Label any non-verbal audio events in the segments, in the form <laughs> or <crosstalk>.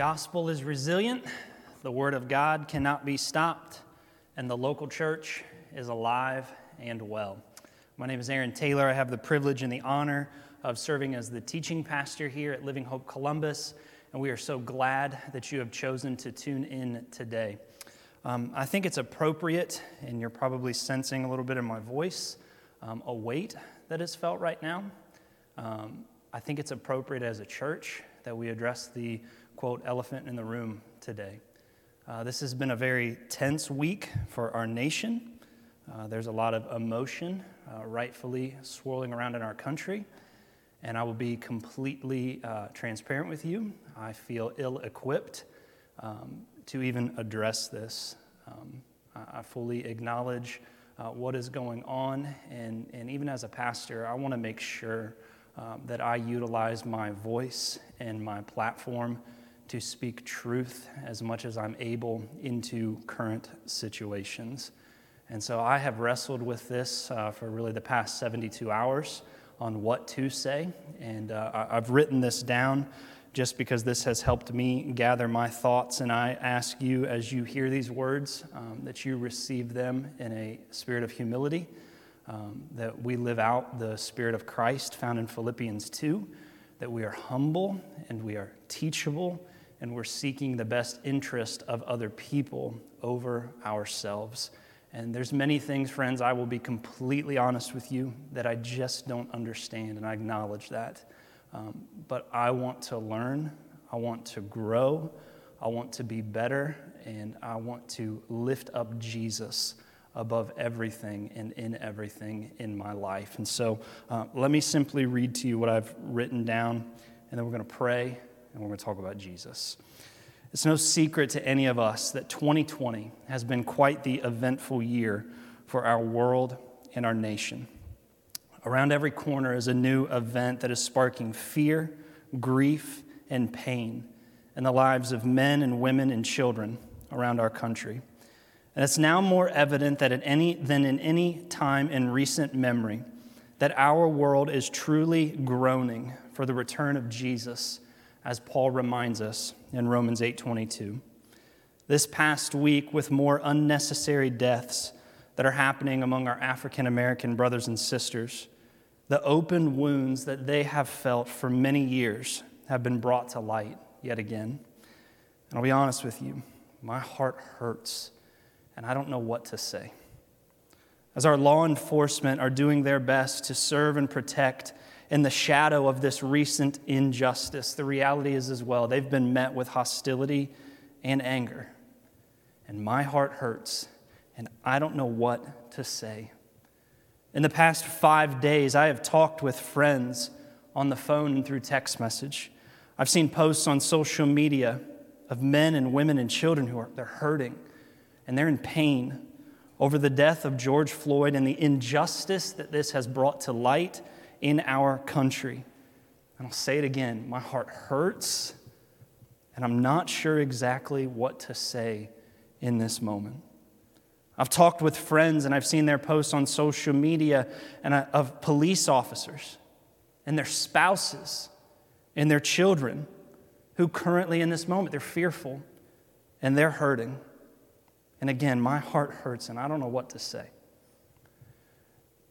gospel is resilient, the word of God cannot be stopped, and the local church is alive and well. My name is Aaron Taylor. I have the privilege and the honor of serving as the teaching pastor here at Living Hope Columbus, and we are so glad that you have chosen to tune in today. Um, I think it's appropriate, and you're probably sensing a little bit in my voice, um, a weight that is felt right now. Um, I think it's appropriate as a church that we address the quote elephant in the room today. Uh, this has been a very tense week for our nation. Uh, there's a lot of emotion uh, rightfully swirling around in our country, and I will be completely uh, transparent with you. I feel ill equipped um, to even address this. Um, I fully acknowledge uh, what is going on, and, and even as a pastor, I want to make sure um, that I utilize my voice and my platform to speak truth as much as I'm able into current situations. And so I have wrestled with this uh, for really the past 72 hours on what to say. And uh, I've written this down just because this has helped me gather my thoughts. And I ask you, as you hear these words, um, that you receive them in a spirit of humility um, that we live out the Spirit of Christ found in Philippians 2, that we are humble and we are teachable and we're seeking the best interest of other people over ourselves. And there's many things, friends, I will be completely honest with you, that I just don't understand, and I acknowledge that. Um, but I want to learn, I want to grow, I want to be better, and I want to lift up Jesus above everything and in everything in my life. And so uh, let me simply read to you what I've written down, and then we're going to pray and we're going to talk about Jesus. It's no secret to any of us that 2020 has been quite the eventful year for our world and our nation. Around every corner is a new event that is sparking fear, grief, and pain in the lives of men and women and children around our country. And it's now more evident that at any, than in any time in recent memory that our world is truly groaning for the return of Jesus, as Paul reminds us in Romans 8:22. This past week, with more unnecessary deaths that are happening among our African American brothers and sisters, the open wounds that they have felt for many years have been brought to light yet again. And I'll be honest with you, my heart hurts and I don't know what to say. As our law enforcement are doing their best to serve and protect in the shadow of this recent injustice, the reality is as well, they've been met with hostility and anger. And my heart hurts, and I don't know what to say. In the past five days, I have talked with friends on the phone and through text message. I've seen posts on social media of men and women and children who are they're hurting and they're in pain over the death of George Floyd and the injustice that this has brought to light in our country. And I'll say it again my heart hurts, and I'm not sure exactly what to say in this moment. I've talked with friends and I've seen their posts on social media and uh, of police officers and their spouses and their children who currently in this moment they're fearful and they're hurting. And again, my heart hurts and I don't know what to say.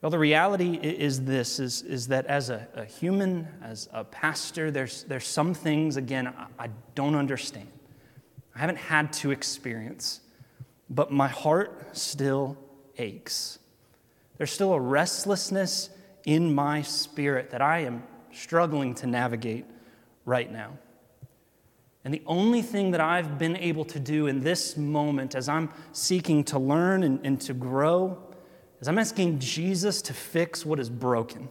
Well, the reality is this is, is that as a, a human, as a pastor, there's, there's some things, again, I, I don't understand. I haven't had to experience, but my heart still aches. There's still a restlessness in my spirit that I am struggling to navigate right now. And the only thing that I've been able to do in this moment as I'm seeking to learn and, and to grow is I'm asking Jesus to fix what is broken.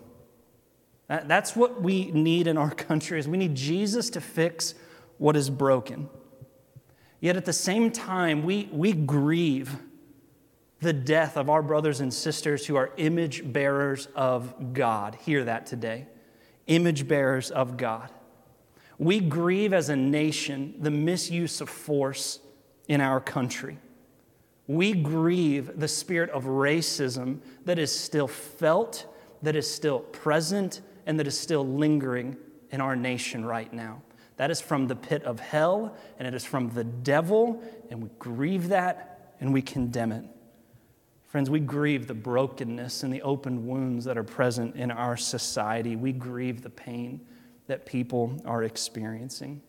That's what we need in our <laughs> country is we need Jesus to fix what is broken. Yet at the same time, we, we grieve the death of our brothers and sisters who are image bearers of God. Hear that today. Image bearers of God. We grieve as a nation the misuse of force in our country. We grieve the spirit of racism that is still felt, that is still present, and that is still lingering in our nation right now. That is from the pit of hell, and it is from the devil, and we grieve that and we condemn it. Friends, we grieve the brokenness and the open wounds that are present in our society. We grieve the pain that people are experiencing.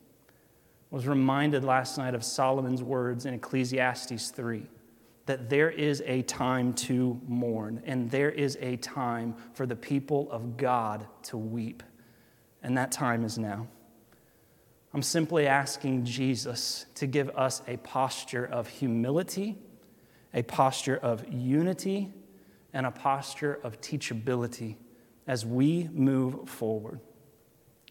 I was reminded last night of Solomon's words in Ecclesiastes 3 that there is a time to mourn, and there is a time for the people of God to weep. And that time is now. I'm simply asking Jesus to give us a posture of humility, a posture of unity, and a posture of teachability as we move forward.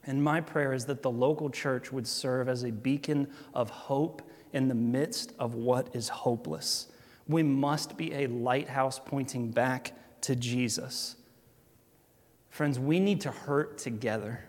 And my prayer is that the local church would serve as a beacon of hope in the midst of what is hopeless. We must be a lighthouse pointing back to Jesus. Friends, we need to hurt together.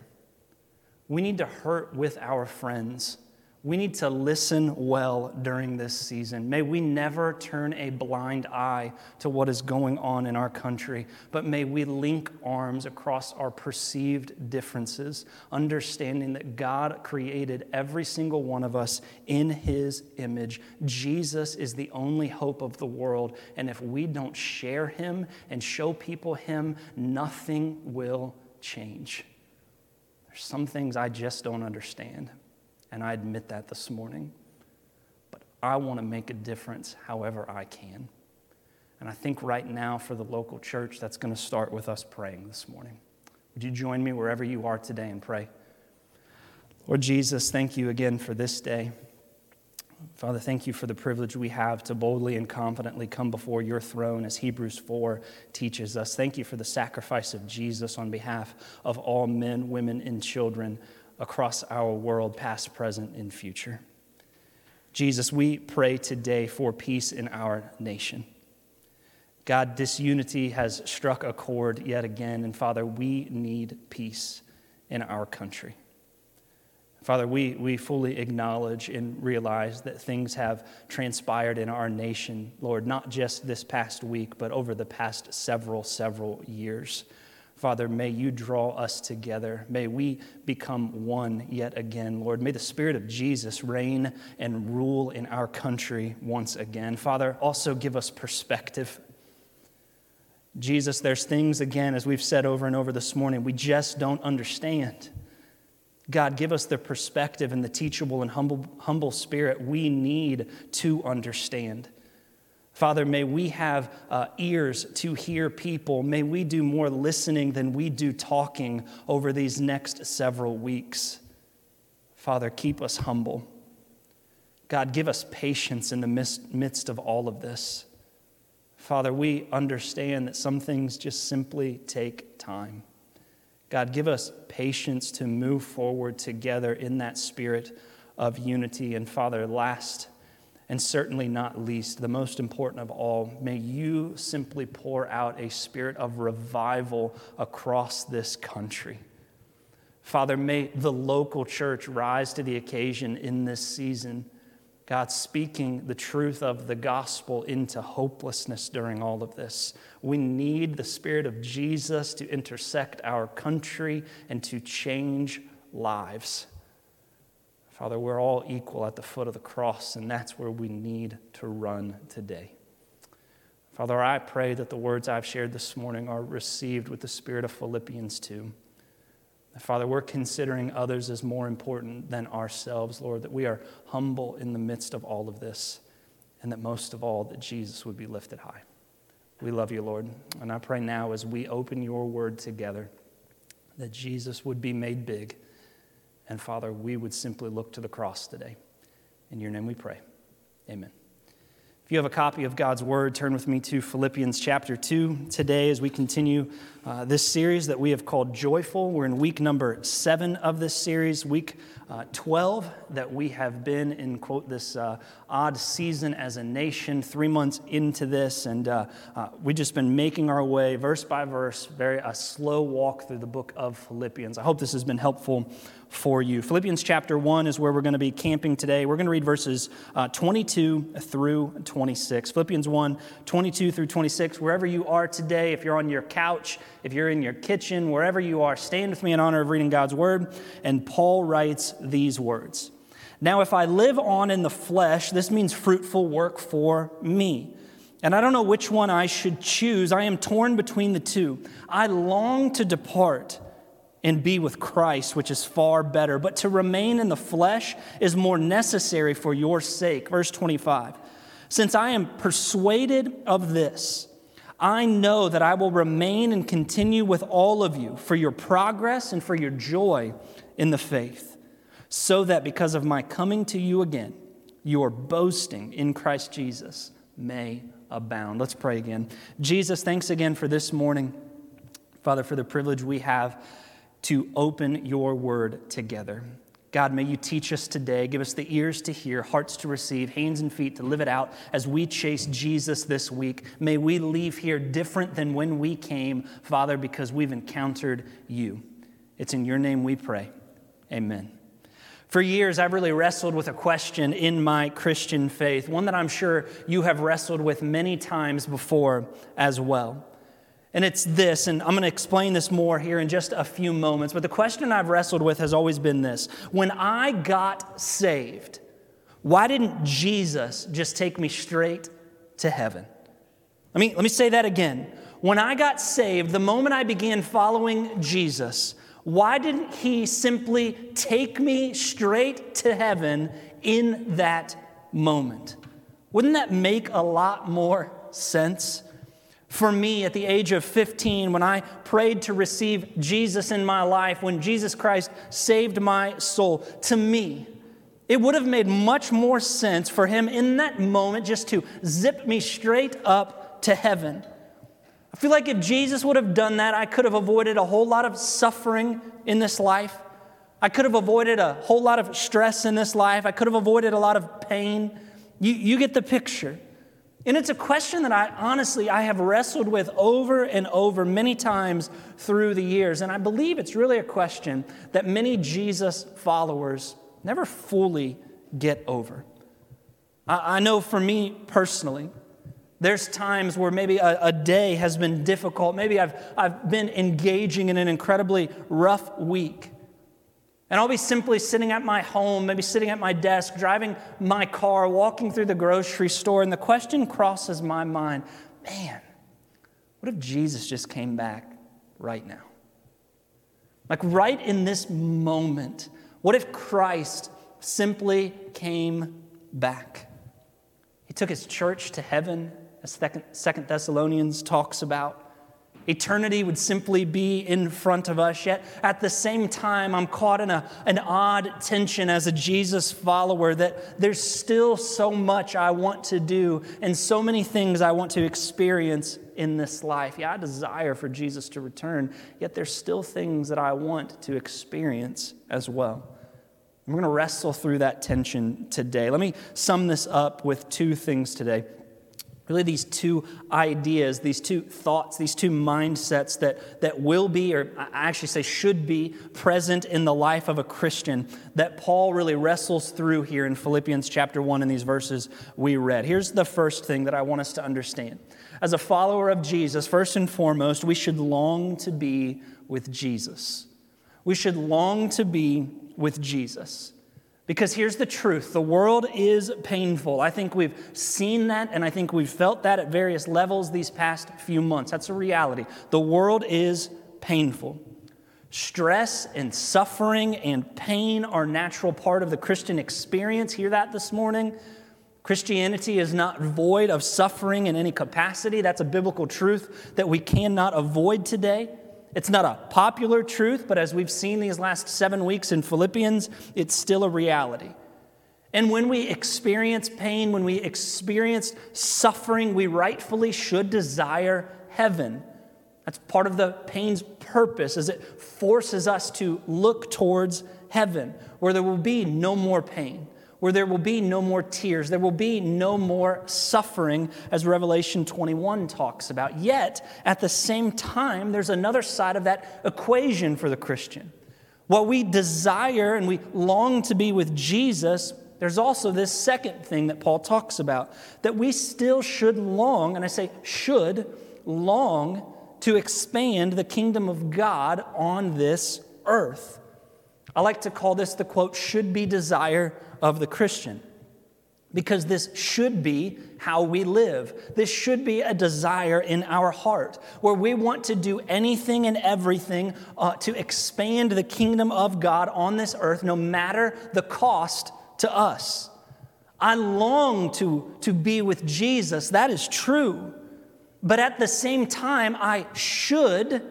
We need to hurt with our friends. We need to listen well during this season. May we never turn a blind eye to what is going on in our country, but may we link arms across our perceived differences, understanding that God created every single one of us in His image. Jesus is the only hope of the world, and if we don't share Him and show people Him, nothing will change. There's some things I just don't understand, and I admit that this morning. But I want to make a difference however I can. And I think right now for the local church, that's going to start with us praying this morning. Would you join me wherever you are today and pray? Lord Jesus, thank you again for this day. Father, thank you for the privilege we have to boldly and confidently come before your throne as Hebrews 4 teaches us. Thank you for the sacrifice of Jesus on behalf of all men, women, and children across our world, past, present, and future. Jesus, we pray today for peace in our nation. God, disunity has struck a chord yet again, and Father, we need peace in our country. Father, we, we fully acknowledge and realize that things have transpired in our nation, Lord, not just this past week, but over the past several, several years. Father, may you draw us together. May we become one yet again, Lord. May the Spirit of Jesus reign and rule in our country once again. Father, also give us perspective. Jesus, there's things, again, as we've said over and over this morning, we just don't understand. God, give us the perspective and the teachable and humble, humble spirit we need to understand. Father, may we have uh, ears to hear people. May we do more listening than we do talking over these next several weeks. Father, keep us humble. God, give us patience in the midst of all of this. Father, we understand that some things just simply take time. God, give us patience to move forward together in that spirit of unity. And Father, last and certainly not least, the most important of all, may you simply pour out a spirit of revival across this country. Father, may the local church rise to the occasion in this season. God, speaking the truth of the gospel into hopelessness during all of this. We need the Spirit of Jesus to intersect our country and to change lives. Father, we're all equal at the foot of the cross, and that's where we need to run today. Father, I pray that the words I've shared this morning are received with the spirit of Philippians 2. Father, we're considering others as more important than ourselves, Lord, that we are humble in the midst of all of this, and that most of all, that Jesus would be lifted high. We love you, Lord. And I pray now as we open your word together that Jesus would be made big. And Father, we would simply look to the cross today. In your name we pray. Amen. If you have a copy of God's Word, turn with me to Philippians chapter 2 today as we continue uh, this series that we have called Joyful. We're in week number seven of this series, week uh, 12 that we have been in, quote, this uh, odd season as a nation, three months into this. And uh, uh, we've just been making our way verse by verse, very a slow walk through the book of Philippians. I hope this has been helpful for you. Philippians chapter 1 is where we're going to be camping today. We're going to read verses uh, 22 through 26. Philippians 1, 22 through 26. Wherever you are today, if you're on your couch, if you're in your kitchen, wherever you are, stand with me in honor of reading God's word. And Paul writes these words Now, if I live on in the flesh, this means fruitful work for me. And I don't know which one I should choose. I am torn between the two. I long to depart and be with Christ, which is far better, but to remain in the flesh is more necessary for your sake. Verse 25. Since I am persuaded of this, I know that I will remain and continue with all of you for your progress and for your joy in the faith, so that because of my coming to you again, your boasting in Christ Jesus may abound. Let's pray again. Jesus, thanks again for this morning. Father, for the privilege we have to open your word together. God, may you teach us today. Give us the ears to hear, hearts to receive, hands and feet to live it out as we chase Jesus this week. May we leave here different than when we came, Father, because we've encountered you. It's in your name we pray. Amen. For years, I've really wrestled with a question in my Christian faith, one that I'm sure you have wrestled with many times before as well. And it's this, and I'm going to explain this more here in just a few moments. But the question I've wrestled with has always been this When I got saved, why didn't Jesus just take me straight to heaven? Let me, let me say that again. When I got saved, the moment I began following Jesus, why didn't he simply take me straight to heaven in that moment? Wouldn't that make a lot more sense? For me, at the age of 15, when I prayed to receive Jesus in my life, when Jesus Christ saved my soul, to me, it would have made much more sense for him in that moment just to zip me straight up to heaven. I feel like if Jesus would have done that, I could have avoided a whole lot of suffering in this life. I could have avoided a whole lot of stress in this life. I could have avoided a lot of pain. You, you get the picture. And it's a question that I honestly I have wrestled with over and over many times through the years and I believe it's really a question that many Jesus followers never fully get over. I, I know for me personally, there's times where maybe a, a, day has been difficult. Maybe I've, I've been engaging in an incredibly rough week. And I'll be simply sitting at my home, maybe sitting at my desk, driving my car, walking through the grocery store, and the question crosses my mind man, what if Jesus just came back right now? Like right in this moment, what if Christ simply came back? He took his church to heaven, as Second Thessalonians talks about. Eternity would simply be in front of us, yet at the same time, I'm caught in a, an odd tension as a Jesus follower that there's still so much I want to do and so many things I want to experience in this life. Yeah, I desire for Jesus to return, yet there's still things that I want to experience as well. We're going to wrestle through that tension today. Let me sum this up with two things today really these two ideas, these two thoughts, these two mindsets that, that will be, or I actually say should be, present in the life of a Christian that Paul really wrestles through here in Philippians chapter 1 in these verses we read. Here's the first thing that I want us to understand. As a follower of Jesus, first and foremost, we should long to be with Jesus. We should long to be with Jesus. Because here's the truth the world is painful. I think we've seen that, and I think we've felt that at various levels these past few months. That's a reality. The world is painful. Stress and suffering and pain are natural part of the Christian experience. Hear that this morning? Christianity is not void of suffering in any capacity. That's a biblical truth that we cannot avoid today. It's not a popular truth, but as we've seen these last seven weeks in Philippians, it's still a reality. And when we experience pain, when we experience suffering, we rightfully should desire heaven. That's part of the pain's purpose, as it forces us to look towards heaven, where there will be no more pain, where there will be no more tears, there will be no more suffering, as Revelation 21 talks about. Yet, at the same time, there's another side of that equation for the Christian. While we desire and we long to be with Jesus, there's also this second thing that Paul talks about that we still should long, and I say should, long to expand the kingdom of God on this earth. I like to call this the quote, should be desire of the Christian. Because this should be how we live. This should be a desire in our heart where we want to do anything and everything uh, to expand the kingdom of God on this earth, no matter the cost to us. I long to, to be with Jesus, that is true. But at the same time, I should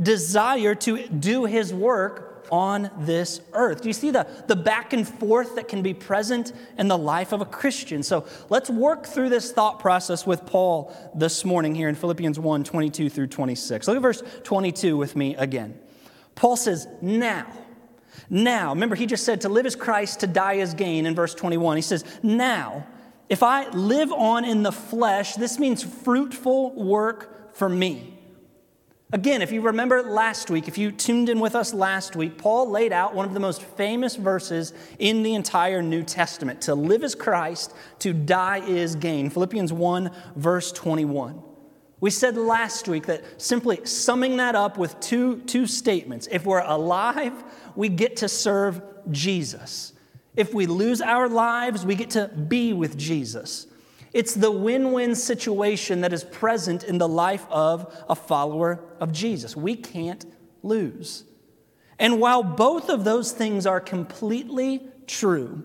desire to do his work on this earth. Do you see the, the back and forth that can be present in the life of a Christian? So let's work through this thought process with Paul this morning here in Philippians 1 22 through 26. Look at verse 22 with me again. Paul says, Now, now, remember, he just said to live as Christ, to die as gain in verse 21. He says, Now, if I live on in the flesh, this means fruitful work for me. Again, if you remember last week, if you tuned in with us last week, Paul laid out one of the most famous verses in the entire New Testament. To live is Christ, to die is gain. Philippians 1, verse 21. We said last week that simply summing that up with two, two statements if we're alive, we get to serve Jesus. If we lose our lives, we get to be with Jesus. It's the win win situation that is present in the life of a follower of Jesus. We can't lose. And while both of those things are completely true,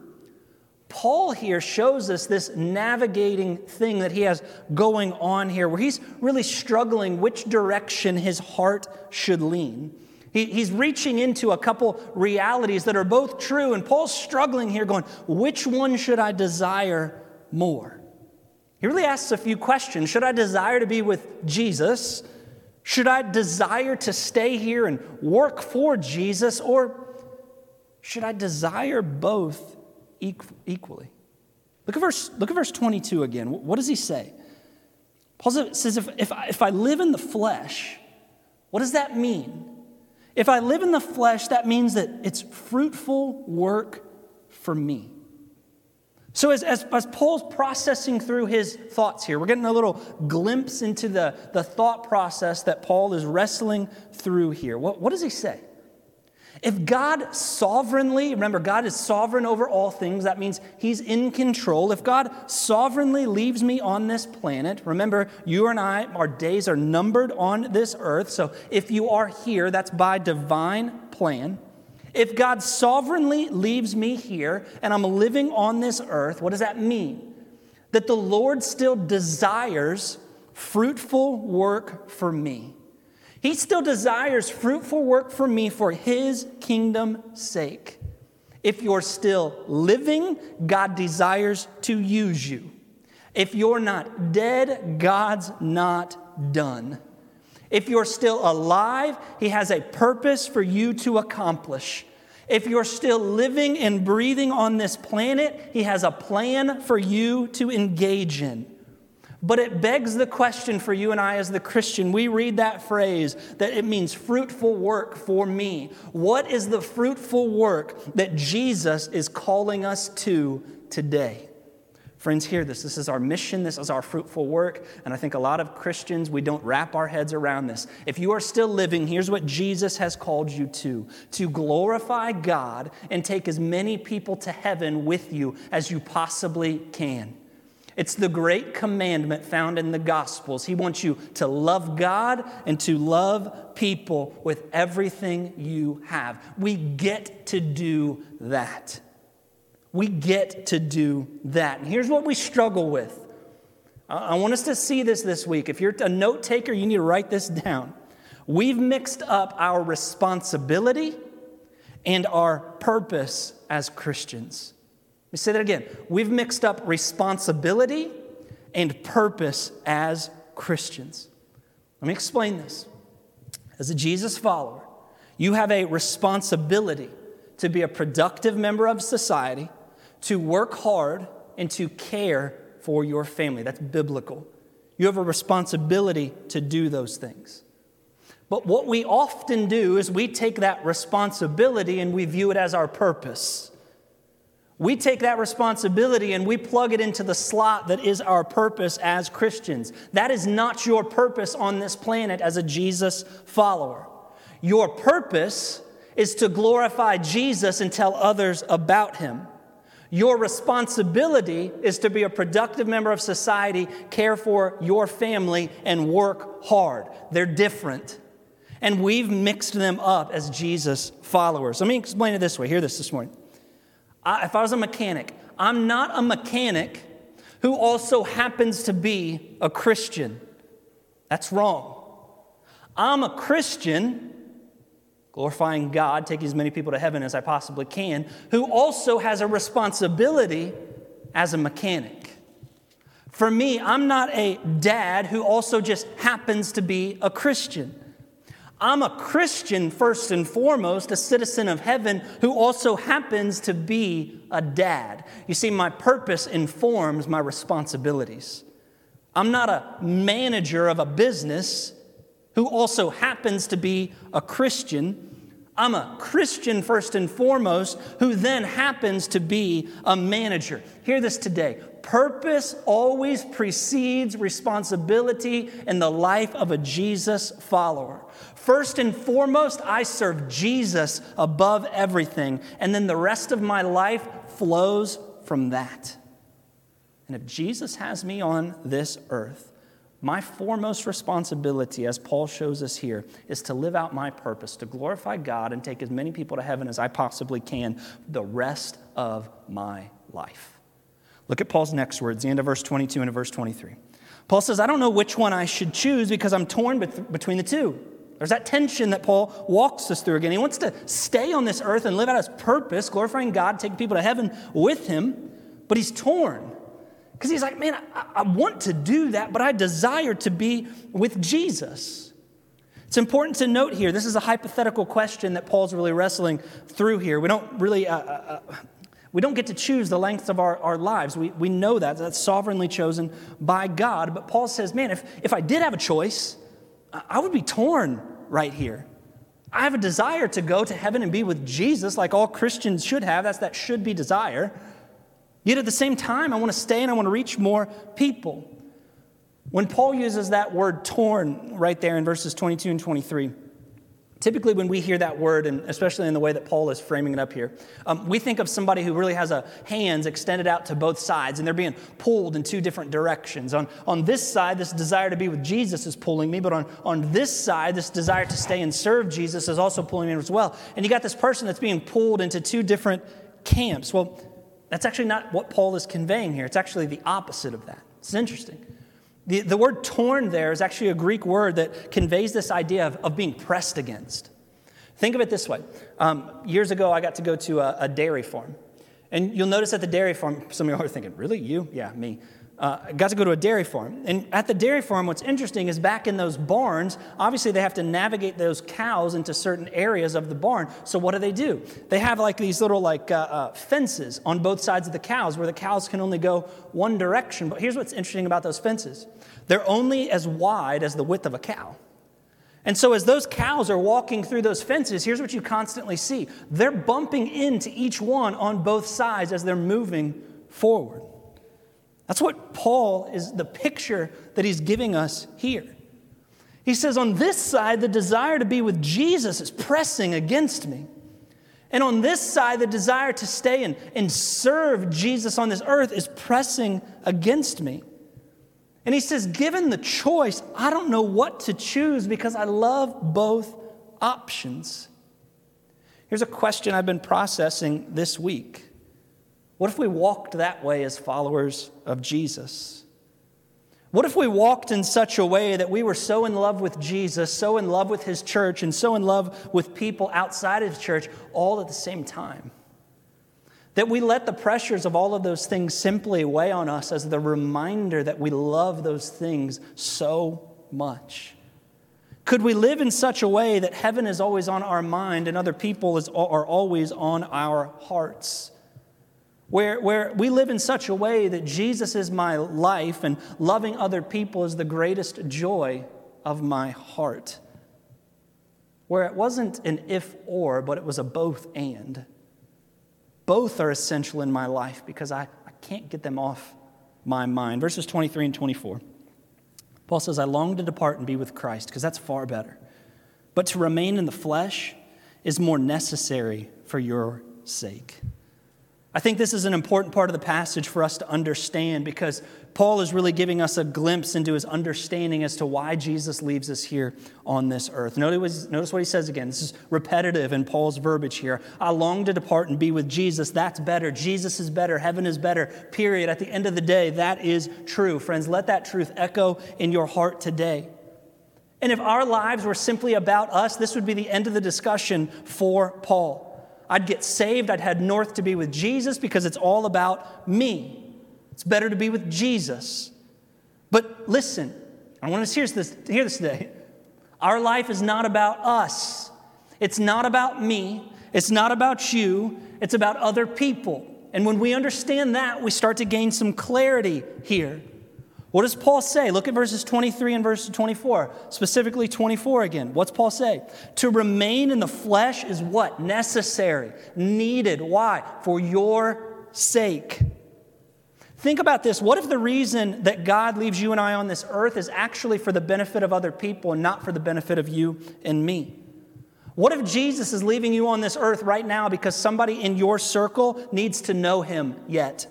Paul here shows us this navigating thing that he has going on here, where he's really struggling which direction his heart should lean. He, he's reaching into a couple realities that are both true, and Paul's struggling here, going, which one should I desire more? He really asks a few questions. Should I desire to be with Jesus? Should I desire to stay here and work for Jesus? Or should I desire both equally? Look at verse, look at verse 22 again. What does he say? Paul says, if, if, I, if I live in the flesh, what does that mean? If I live in the flesh, that means that it's fruitful work for me. So, as, as, as, Paul's processing through his thoughts here, we're getting a little glimpse into the, the thought process that Paul is wrestling through here. What, what does he say? If God sovereignly, remember, God is sovereign over all things, that means he's in control. If God sovereignly leaves me on this planet, remember, you and I, our days are numbered on this earth. So if you are here, that's by divine plan. If God sovereignly leaves me here and I'm living on this earth, what does that mean? That the Lord still desires fruitful work for me. He still desires fruitful work for me for His kingdom's sake. If you're still living, God desires to use you. If you're not dead, God's not done. If you're still alive, He has a purpose for you to accomplish. If you're still living and breathing on this planet, He has a plan for you to engage in. But it begs the question for you and I as the Christian. We read that phrase that it means fruitful work for me. What is the fruitful work that Jesus is calling us to today? Friends, hear this. This is our mission. This is our fruitful work. And I think a lot of Christians, we don't wrap our heads around this. If you are still living, here's what Jesus has called you to to glorify God and take as many people to heaven with you as you possibly can. It's the great commandment found in the Gospels. He wants you to love God and to love people with everything you have. We get to do that we get to do that. And here's what we struggle with. I want us to see this this week. If you're a note taker, you need to write this down. We've mixed up our responsibility and our purpose as Christians. Let me say that again. We've mixed up responsibility and purpose as Christians. Let me explain this. As a Jesus follower, you have a responsibility to be a productive member of society to work hard and to care for your family. That's biblical. You have a responsibility to do those things. But what we often do is we take that responsibility and we view it as our purpose. We take that responsibility and we plug it into the slot that is our purpose as Christians. That is not your purpose on this planet as a Jesus follower. Your purpose is to glorify Jesus and tell others about him. Your responsibility is to be a productive member of society, care for your family, and work hard. They're different. And we've mixed them up as Jesus followers. Let me explain it this way. Hear this this morning. I, if I was a mechanic, I'm not a mechanic who also happens to be a Christian. That's wrong. I'm a Christian, glorifying God, taking as many people to heaven as I possibly can, who also has a responsibility as a mechanic. For me, I'm not a dad who also just happens to be a Christian. I'm a Christian first and foremost, a citizen of heaven who also happens to be a dad. You see, my purpose informs my responsibilities. I'm not a manager of a business who also happens to be a Christian. I'm a Christian first and foremost, who then happens to be a manager. Hear this today. Purpose always precedes responsibility in the life of a Jesus follower. First and foremost, I serve Jesus above everything, and then the rest of my life flows from that. And if Jesus has me on this earth, my foremost responsibility, as Paul shows us here, is to live out my purpose, to glorify God and take as many people to heaven as I possibly can the rest of my life. Look at Paul's next words, the end of verse 22 and verse 23. Paul says, I don't know which one I should choose because I'm torn between the two. There's that tension that Paul walks us through again. He wants to stay on this earth and live out his purpose, glorifying God, taking people to heaven with him, but he's torn. Because he's like, man, I, I, want to do that, but I desire to be with Jesus. It's important to note here, this is a hypothetical question that Paul's really wrestling through here. We don't really, uh, uh, uh we don't get to choose the length of our, our lives. We, we know that. That's sovereignly chosen by God. But Paul says, man, if, if I did have a choice, I would be torn right here. I have a desire to go to heaven and be with Jesus, like all Christians should have. That's that should be desire. Yet at the same time, I want to stay and I want to reach more people. When Paul uses that word torn right there in verses 22 and 23, Typically, when we hear that word, and especially in the way that Paul is framing it up here, um, we think of somebody who really has a hands extended out to both sides, and they're being pulled in two different directions. On, on this side, this desire to be with Jesus is pulling me, but on, on this side, this desire to stay and serve Jesus is also pulling me as well. And you got this person that's being pulled into two different camps. Well, that's actually not what Paul is conveying here. It's actually the opposite of that. It's interesting. The, the word torn there is actually a Greek word that conveys this idea of, of being pressed against. Think of it this way. Um, years ago, I got to go to a, a, dairy farm. And you'll notice at the dairy farm, some of you are thinking, really? You? Yeah, me uh, got to go to a dairy farm. And at the dairy farm, what's interesting is back in those barns, obviously they have to navigate those cows into certain areas of the barn. So what do they do? They have like these little like uh, uh, fences on both sides of the cows where the cows can only go one direction. But here's what's interesting about those fences they're only as wide as the width of a cow. And so, as those cows are walking through those fences, here's what you constantly see they're bumping into each one on both sides as they're moving forward. That's what Paul is the picture that he's giving us here. He says, On this side, the desire to be with Jesus is pressing against me. And on this side, the desire to stay and, and serve Jesus on this earth is pressing against me. And he says, Given the choice, I don't know what to choose because I love both options. Here's a question I've been processing this week what if we walked that way as followers of Jesus? What if we walked in such a way that we were so in love with Jesus, so in love with his church, and so in love with people outside of his church all at the same time? That we let the pressures of all of those things simply weigh on us as the reminder that we love those things so much. Could we live in such a way that heaven is always on our mind and other people is, are always on our hearts? Where, where we live in such a way that Jesus is my life and loving other people is the greatest joy of my heart. Where it wasn't an if or, but it was a both and. Both are essential in my life because I, I can't get them off my mind. Verses 23 and 24. Paul says, I long to depart and be with Christ because that's far better. But to remain in the flesh is more necessary for your sake. I think this is an important part of the passage for us to understand because Paul is really giving us a glimpse into his understanding as to why Jesus leaves us here on this earth. Notice, what he says again. This is repetitive in Paul's verbiage here. I long to depart and be with Jesus. That's better. Jesus is better. Heaven is better. Period. At the end of the day, that is true. Friends, let that truth echo in your heart today. And if our lives were simply about us, this would be the end of the discussion for Paul. I'd get saved, I'd head north to be with Jesus because it's all about me. It's better to be with Jesus. But listen, I want us to hear this, hear this today. Our life is not about us. It's not about me. It's not about you. It's about other people. And when we understand that, we start to gain some clarity here. What does Paul say? Look at verses 23 and verses 24, specifically 24 again. What's Paul say? To remain in the flesh is what? Necessary, needed. Why? For your sake. Think about this. What if the reason that God leaves you and I on this earth is actually for the benefit of other people and not for the benefit of you and me? What if Jesus is leaving you on this earth right now because somebody in your circle needs to know him yet?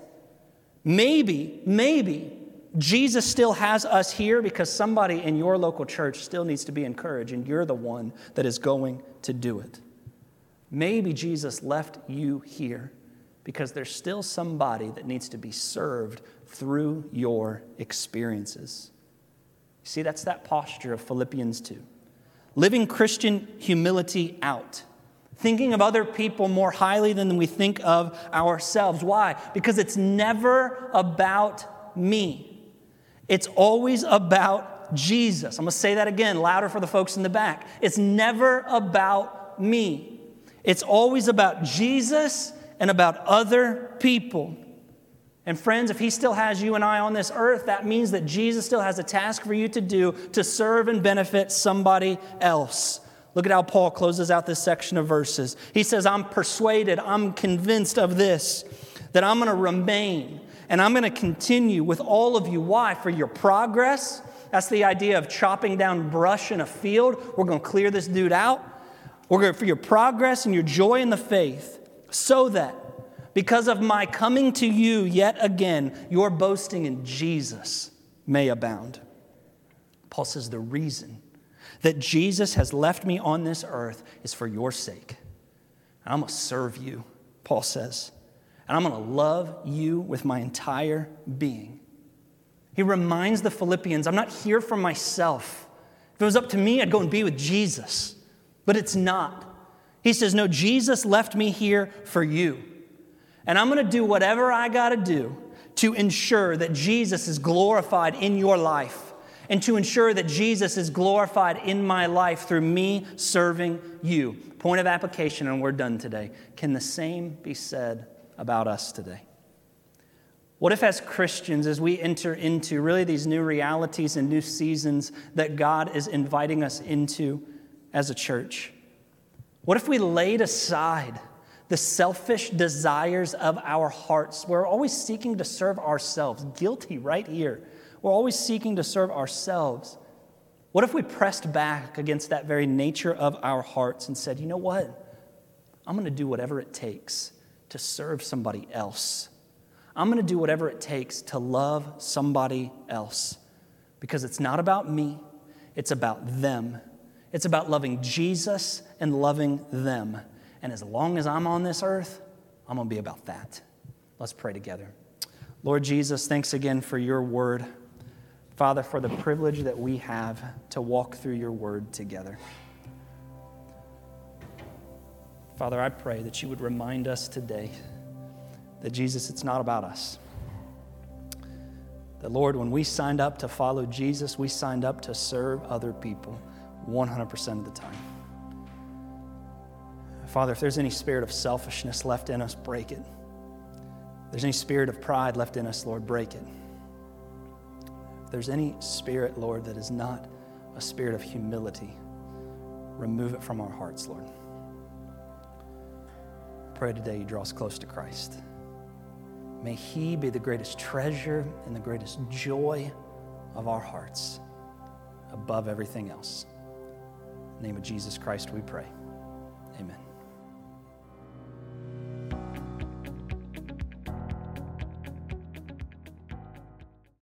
Maybe, maybe Jesus still has us here because somebody in your local church still needs to be encouraged, and you're the one that is going to do it. Maybe Jesus left you here because there's still somebody that needs to be served through your experiences. See, that's that posture of Philippians 2. Living Christian humility out. Thinking of other people more highly than we think of ourselves. Why? Because it's never about me. It's always about Jesus. I'm going to say that again, louder for the folks in the back. It's never about me, it's always about Jesus and about other people. And friends, if he still has you and I on this earth, that means that Jesus still has a task for you to do to serve and benefit somebody else. Look at how Paul closes out this section of verses. He says, I'm persuaded, I'm convinced of this, that I'm going to remain and I'm going to continue with all of you. Why? For your progress. That's the idea of chopping down brush in a field. We're going to clear this dude out. We're going to, for your progress and your joy in the faith, so that because of my coming to you yet again, your boasting in Jesus may abound. Paul says the reason that Jesus has left me on this earth is for your sake. I'm going to serve you, Paul says and I'm going to love you with my entire being. He reminds the Philippians, I'm not here for myself. If it was up to me, I'd go and be with Jesus, but it's not. He says, No, Jesus left me here for you. And I'm going to do whatever I got to do to ensure that Jesus is glorified in your life and to ensure that Jesus is glorified in my life through me serving you. Point of application, and we're done today. Can the same be said about us today? What if, as Christians, as we enter into really these new realities and new seasons that God is inviting us into as a church, what if we laid aside the selfish desires of our hearts? We're always seeking to serve ourselves, guilty right here. We're always seeking to serve ourselves. What if we pressed back against that very nature of our hearts and said, you know what? I'm going to do whatever it takes to serve somebody else. I'm going to do whatever it takes to love somebody else because it's not about me, it's about them. It's about loving Jesus and loving them. And as long as I'm on this earth, I'm going to be about that. Let's pray together. Lord Jesus, thanks again for your word. Father, for the privilege that we have to walk through your word together. Father, I pray that you would remind us today that Jesus, it's not about us. That, Lord, when we signed up to follow Jesus, we signed up to serve other people 100% of the time. Father, if there's any spirit of selfishness left in us, break it. If there's any spirit of pride left in us, Lord, break it. If there's any spirit, Lord, that is not a spirit of humility, remove it from our hearts, Lord pray today you draw us close to Christ. May He be the greatest treasure and the greatest joy of our hearts above everything else. In the name of Jesus Christ, we pray. Amen.